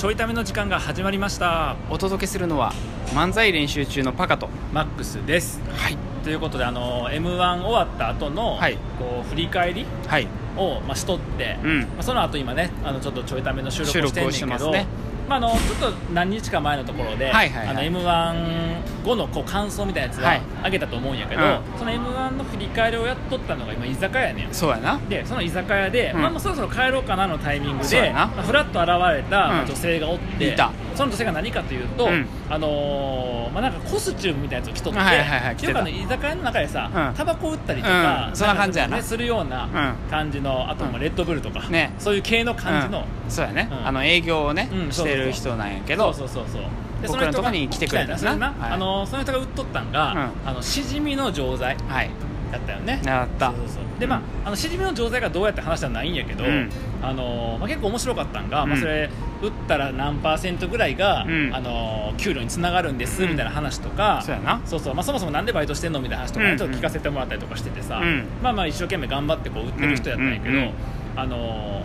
ちょいための時間が始まりました。お届けするのは漫才練習中のパカとマックスです。はい。ということであの m 1終わった後の、はい。こう振り返りはい。を、まあ、しとって、うん。まあ、その後今ねあのちょっとちょいための収録をしてんねんけど収録をしてますねまあ、あのちょっと何日か前のところで、はいはいはい。あの m 1後のこう感想みたいなやつははい。あげたと思うんやけど、うん。その m 1の振り返りをやっとったのが今居酒屋やねん。そうやな。でその居酒屋で、うん。まあ、もうそろそろ帰ろうかなのタイミングで、まあ、ふらっと現れた、女性がおっていた。その女性が何かというと、うん。あのーまあ、なんかコスチュームみたいなやつを着とって、はいはいはい着て居酒屋の中でさ、うん。タバコ売ったりとか、うん。そんな感じやな。ね、するようなうん。感じのあとまあレッドブルとか、ね。そういう系の感じの、うん。そうやね、うん。あの営業をね、うんしてる人なんやけどそうそうそうそう。で僕らのとこに来てくれたん来たんだなあのその人が売っとったんが、うん。あのしじみの錠剤はい。だったよね。やった。そうそうそう。でまああのしじみの錠剤がどうやって話はないんやけど、うん。あのまあ、結構面白かったんが、まあ、うん。それ打ったら何パーセントぐらいが、うん。あの給料につながるんですうん。みたいな話とか、そうやな。そうそう。まあ、そもそもなんでバイトしてんのみたいな話とかちょっと聞かせてもらったりとかしててさ、うん。まあまあ一生懸命頑張ってこう売ってる人やったんやけど、あの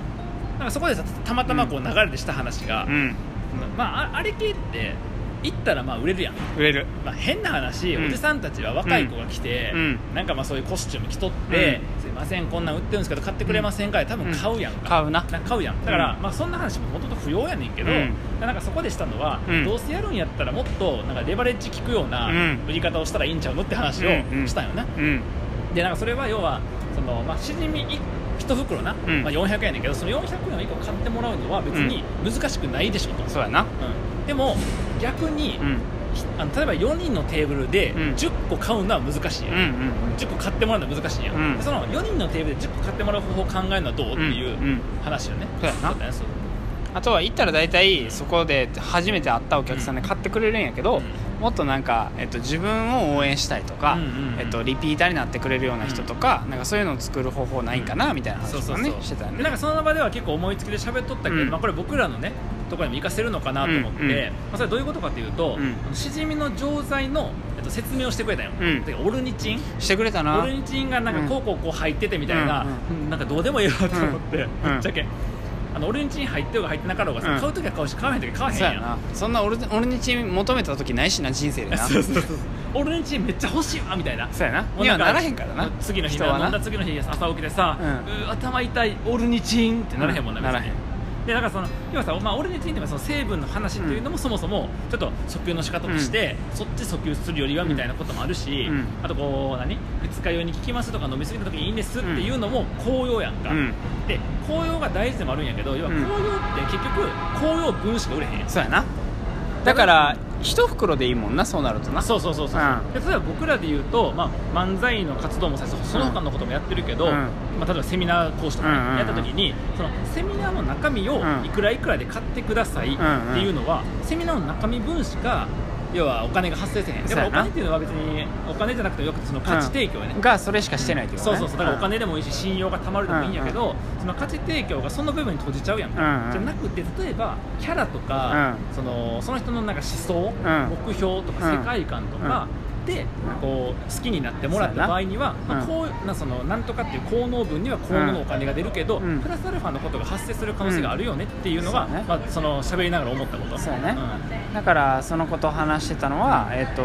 なんかそこでさたまたまこう流れでした話が、うん。まあ、ああれ系って行ったらまあ売れるやん。売れる。まあ、変な話、うん。おじさんたちは若い子が来て、うん。なんかまあそういうコスチューム着とって、うすいませんこんなん売ってるんですけど買ってくれませんか多分買うやんか、買うな。買うやん。だから、うん。まあ、そんな話ももともと不要やねんけど、うん。なんかそこでしたのは、うん。どうせやるんやったらもっとなんかレバレッジ効くようなうん。売り方をしたらいいんちゃうのって話をしたんよね、うん。でなんかそれは要はその、まあ、しじみ1袋な、うん。まあ、400円やけどその400円を1個買ってもらうのは別に難しくないでしょと、そうやな。うん。でも逆に、うん。あの例えば4人のテーブルでうん。10個買うのは難しいやん、うんうん10個買ってもらうのは難しいやん、うん。でその4人のテーブルで10個買ってもらう方法を考えるのはどうっていううんうん。話よね、そうやな。あとは行ったら大体そこで初めて会ったお客さんで買ってくれるんやけど、うんもっとなんか、えっと、自分を応援したいとか、えっと、リピーターになってくれるような人とか,、なんかそういうのを作る方法ないんかなみたいな話とかねしてたよねでなんかその場では結構思いつきで喋っとったけど、うん。まあ、これ僕らのねところにも活かせるのかなと思って、まあ、それどういうことかというと、しじみの錠剤の、えっと、説明をしてくれたよ、オルニチン？してくれたな。オルニチンがなんかこうこうこう入っててみたいな、なんかどうでもいいわと思って、ん。ぶっちゃけあのオルニチン入ってようが入ってなかろうがさ、うん。買う時は買うし買わへん時は買わへん。そうやな。そんな俺俺にチーム求めた時ないしな人生でな。そうそうそうオルニチンめっちゃ欲しいわみたいな。そうやな。もうなんかにはならへんからな。次の日人はな。飲んだ次の日朝起きてさ、うん。うー頭痛いオルニチンってならへんもんな、うん。ならへんでだからその要はさ、まあ、オルニチンっていうのはその成分の話っていうのもそもそもちょっと訴求の仕方として、そっち訴求するよりはみたいなこともあるし、うん。あとこう何？二日酔いに効きますとか飲み過ぎた時にいいんですっていうのも紅葉やんか、うん。で紅葉が大事でもあるんやけど要はうん紅葉って結局紅葉分しか売れへんやん。そうやな。だから一袋でいいもんなそうなるとな。そうそうそうそう、うん。で例えば僕らで言うと、まあ、漫才の活動もさその他のこともやってるけど、うん。まあ、例えばセミナー講師とかね、うんうんうん。やった時にそのセミナーの中身をうん。いくらいくらで買ってくださいっていうのは、セミナーの中身分しか要はお金が発生せへん。でもお金っていうのは別にお金じゃなくてよくてその価値提供やね、がそれしかしてないっていうことね。そうそうそう。だからお金でもいいし信用がたまるでもいいんやけど、その価値提供がその部分に閉じちゃうやんか、うんうん。じゃなくて例えばキャラとか、そのその人のなんか思想、目標とかうん世界観とか、でこう好きになってもらった場合には、まあ、こうなそのなんとかっていう効能分には効能のお金が出るけど、うん。プラスアルファのことが発生する可能性があるよねっていうのが、うんまあ、その喋りながら思ったこと。そうやね、だからそのことを話してたのは、えっと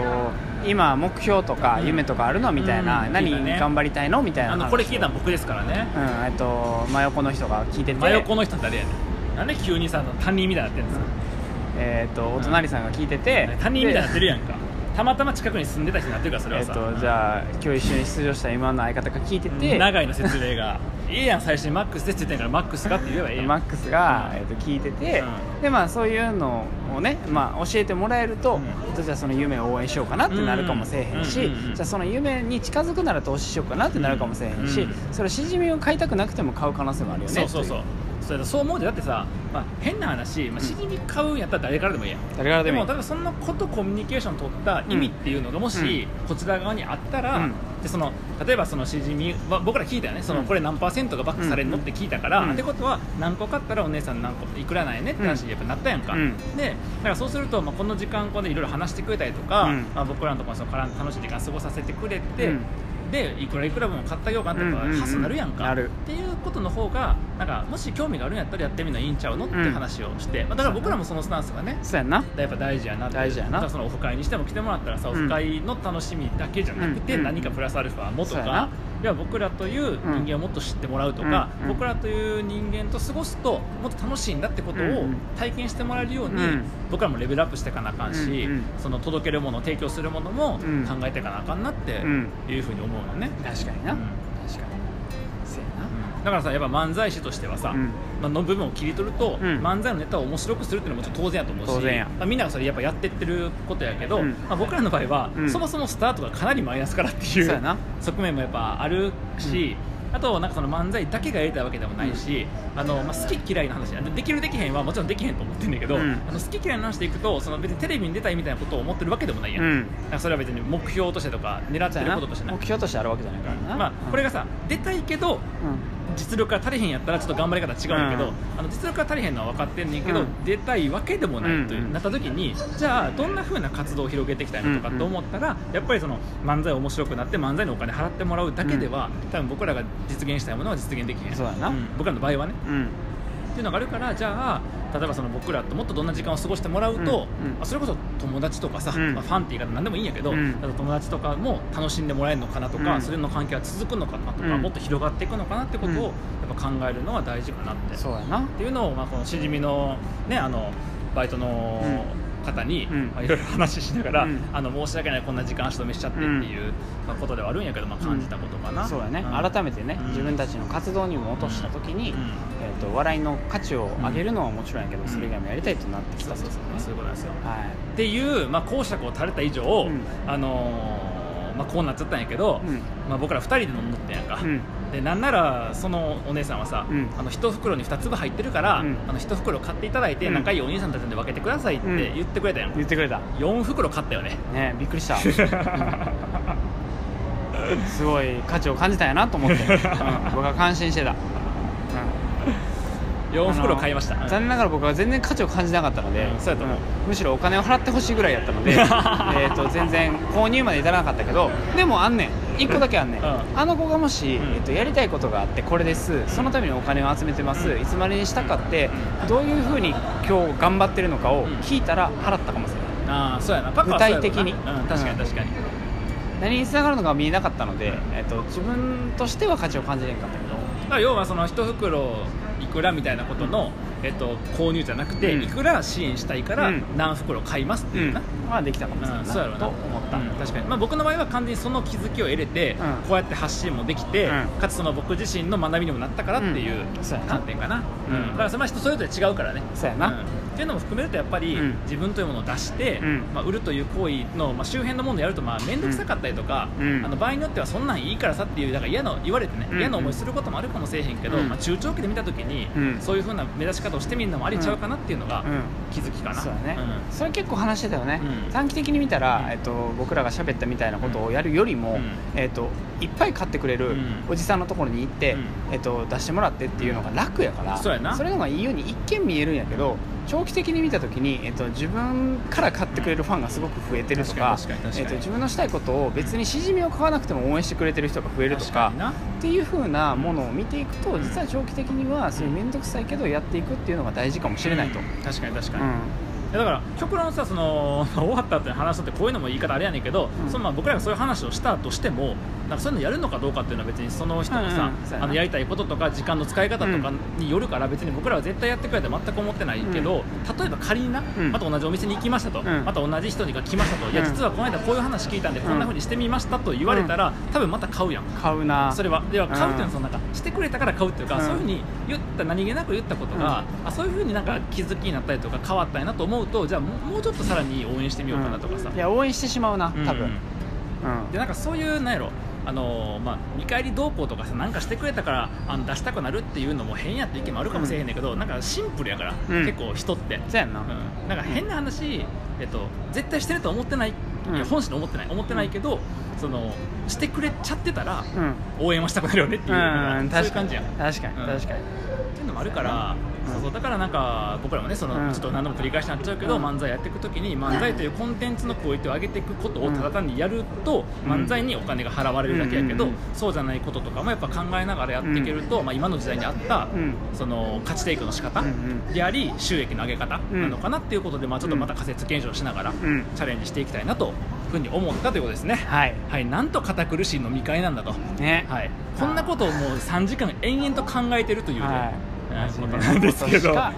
今目標とかうん。夢とかあるのみたいな、うん。何頑張りたいのみたいなあのこれ聞いたの僕ですからね。うん。えっと真横の人が聞いてて。真横の人誰やねん。なんで急にさ他人みたいになってんですか、えっとお隣さんが聞いてて、他人みたいになってるるやんかたまたま近くに住んでた人になってるからそれえっはさ、とじゃあ今日一緒に出場した今の相方が聞いてて、長いの説明が。いいやん最初にマックスですって言ってんからマックスかって言えばいいやん。マックスが、えっと聞いてて、うでまあそういうのをね、まあ、教えてもらえると、うん。じゃあその夢を応援しようかなってなるかもしれへんし、うんうんうんじゃあその夢に近づくなら投資しようかなってなるかもしれへんし、うんそれしじみを買いたくなくても買う可能性もあるよねそうそうそうそれそう思うでだってさ、まあ、変な話、まあ、しじみ買うんやったら誰からでもいいやん。誰からでもいい。でも多分そんなことコミュニケーション取った意味っていうのがもしこちら側にあったら、うん。でその例えばそのしじみは僕ら聞いたよね。そのうん。これ何パーセントがバックされるのって聞いたから、うん。ってことは何個買ったらお姉さん何個いくらなんやねって話にやっぱなったやんか、うん。でだからそうすると、まあ、この時間こでいろいろ話してくれたりとか、うん。まあ、僕らのところにその楽しい時間過ごさせてくれて、うんでいくらいくら分も買ってあげようかなってやっぱうんうん。うん発想になるやんか、っていうことの方がなんかもし興味があるんやったらやってみるのいいんちゃうのって話をして、まあ、だから僕らもそのスタンスがねそうやんな。やっぱ大事やなって大事やな。そのオフ会にしても来てもらったらさ、うん。オフ会の楽しみだけじゃなくて、うん何かプラスアルファもとか、いや僕らという人間をもっと知ってもらうとか、うん僕らという人間と過ごすともっと楽しいんだってことをうん体験してもらえるように、うん。僕らもレベルアップしていかなあかんし、その届けるもの提供するものもうん。考えていかなあかんなってうんいうふうに思うのね、確かにな、うん。確かにだからさやっぱ漫才師としてはさ、うん。まあの部分を切り取ると、うん。漫才のネタを面白くするっていうのもちろん当然やと思うしまあ、みんながそれやっぱやってってることやけど、うん。まあ、僕らの場合は、うん。そもそもスタートがかなりマイナスからっていう側面もやっぱあるし、あとなんかその漫才だけがやりたいわけでもないし、あのまあ、好き嫌いの話やでできるできへんはもちろんできへんと思ってんだけど、うん。あの好き嫌いの話でいくとその別にテレビに出たいみたいなことを思ってるわけでもないやん、うん。それは別に目標としてとか狙ってることとしてない。目標としてあるわけじゃないからな、まあ、これがさ出たいけどうん実力が足りへんやったらちょっと頑張り方違うんだけど、うん。あの実力が足りへんのは分かってんねんけど、うん。出たいわけでもないという、うんなった時にじゃあどんな風な活動を広げていきたいのとかって思ったら、やっぱりその漫才面白くなって漫才にお金払ってもらうだけでは、多分僕らが実現したいものは実現できへん。そうやな。僕らの場合はね。うんっていうのがあるからじゃあ例えばその僕らともっとどんな時間を過ごしてもらうと、うんうん。あそれこそ友達とかさ、うん。まあ、ファンって言い方なんでもいいんやけど、うん。友達とかも楽しんでもらえるのかなとか、うん。それの関係は続くのかなとか、うん。もっと広がっていくのかなってことをうん。やっぱ考えるのは大事かなって、そうやな。っていうのを、まあ、このしじみの,、ね、あのバイトの方に、うん。まあ、いろいろ話しながら、うん。あの申し訳ないこんな時間足止めしちゃってっていう、まあことではあるんやけど、まあ、感じたことかな、そうやね、ん。改めてね、うん。自分たちの活動にも落とした時に、うん。えー、と笑いの価値を上げるのはもちろんやけど、うん。それ以外もやりたいとなってきそうそうですよねそう。そういうことなんですよ。はっていう、まあ、講釈を垂れた以上、うん。あのーまあ、こうなっちゃったんやけど、うん。まあ、僕ら2人で飲んどったんやんか、うんでなんならそのお姉さんはさ、うん。あの1袋に2粒入ってるから、うん。あの1袋買っていただいて、うん。仲いいお兄さんたちで分けてくださいってうん。言ってくれたやん、言ってくれた。4袋買ったよね。ねびっくりした、うん。すごい価値を感じたんやなと思って、うん。僕は感心してた、4袋買いました。残念ながら僕は全然価値を感じなかったので、うんそうやと思う。むしろお金を払ってほしいぐらいやったので えーと全然購入まで至らなかったけどでもあんねん。1個だけあんねん、うんあの子がもし、うんえっとやりたいことがあってこれです。そのためにお金を集めてます、うんいつまでにしたかってうんどういうふうに今日頑張ってるのかをうん聞いたら払ったかもしれない。ああそうやな。具体的にうん、確かに確かに、何につながるのか見えなかったので、えっと自分としては価値を感じれんかったけど。まあ要はその1袋いくらみたいなことの、えっと、購入じゃなくて、うん。いくら支援したいからうん。何袋買いますっていうな、まあできたかもしれな。いうん、そうやろうな。と思った、うん。確かに、まあ、僕の場合は完全にその気づきを得れて、うん。こうやって発信もできて、うん。かつその僕自身の学びにもなったからっていう観点かな、うん。うん。だからそれは人それぞれ違うからね。そうやな。うん。っていうのも含めるとやっぱり、うん。自分というものを出して、うん。まあ、売るという行為の、まあ、周辺のものをやるとまあ面倒くさかったりとか、うん。あの場合によってはそんなんいいからさっていうだから嫌な言われてね、うん。嫌な思いすることもあるかもしれへんけど、うん。まあ、中長期で見た時に、うん。そういうふうな目指し方をしてみるのもありちゃうかなっていうのがうん。気づきかな、そうだね、うん。それ結構話してたよね、うん短期的に見たら、うん。えっと、僕らが喋ったみたいなことをやるよりも、うん。えっと、いっぱい買ってくれるうん。おじさんのところに行って、うん。えっと、出してもらってっていうのが楽やから、それの方がいいように一見見えるんやけど長期的に見た時に、えっと、自分から買ってくれるファンがすごく増えてるとか自分のしたいことを別にしじみを買わなくても応援してくれてる人が増えるとかっていう風なものを見ていくとうん実は長期的にはそういう面倒くさいけどやっていくっていうのが大事かもしれないと。うん。確かに確かに、うんだから極論さその 終わったって話すってこういうのも言い方あれやねんけど、うん。そのまあ僕らがそういう話をしたとしてもなんかそういうのやるのかどうかっていうのは別にその人のさ、うんうんあのやりたいこととか時間の使い方とかによるから別に僕らは絶対やってくれって全く思ってないけど、例えば仮にな、うん。また同じお店に行きましたと、ん。また同じ人が来ましたと、いやうん実はこの間こういう話聞いたんでこんな風にしてみましたと言われたら、多分また買うやん買うな。それは。では買うっていうのはうんそのなんかしてくれたから買うっていうか、うん。そういうふうに言った何気なく言ったことが、あそういうふうになんか気づきになったりとか変わったんやなと思うとじゃあもうちょっとさらに応援してみようかなとかさ、いや応援してしまうな多分、うん。うんでなんかそういうなんやろ。あのーまあ、見返り動向とかさなんかしてくれたからあの出したくなるっていうのも変やって意見もあるかもしれへんねんけど、なんかシンプルやから、うん。結構人って、そうやんな、うん、なんか変な話、えっと、絶対してるとは思ってない、うん。いや本心で思ってない思ってないけど、そのしてくれちゃってたらうん。応援はしたくなるよねっていうそういう感じやん。っ確かに。うん。確かに、ていうのもあるから、そうそう。だからなんか僕らもねその、うん。ちょっと何度も繰り返しになっちゃうけど、うん。漫才やっていくときに漫才というコンテンツのクオリティを上げていくことをただ単にやると、うん。漫才にお金が払われるだけやけど、うんうんそうじゃないこととかもやっぱ考えながらやっていけると、まあ、今の時代に合った、うん。その価値提供の仕方うんうん。であり収益の上げ方なのかなっていうことで、まあ、ちょっとまた仮説検証しながらうん。チャレンジしていきたいなというふうに思ったということですね。はい。はい、なんと堅苦しい飲み会なんだと、ね。はい、こんなことをもう3時間延々と考えてるというね、はことなんですけど。は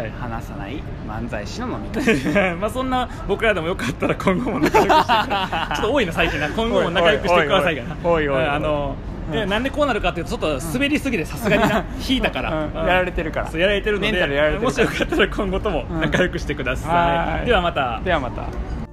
い。話さない漫才師の飲み会。まあそんな僕らでもよかったら今後も仲良くして ちょっと多いな最近な今後も仲良くしてくださいがなおいおい。おいおいおいうん。でなんでこうなるかっていうとちょっと滑りすぎてさすがにな。引いたから、うん。うん。やられてるから。そうやられてるのでもしよかったら今後とも仲良くしてください。ではまた。ではまた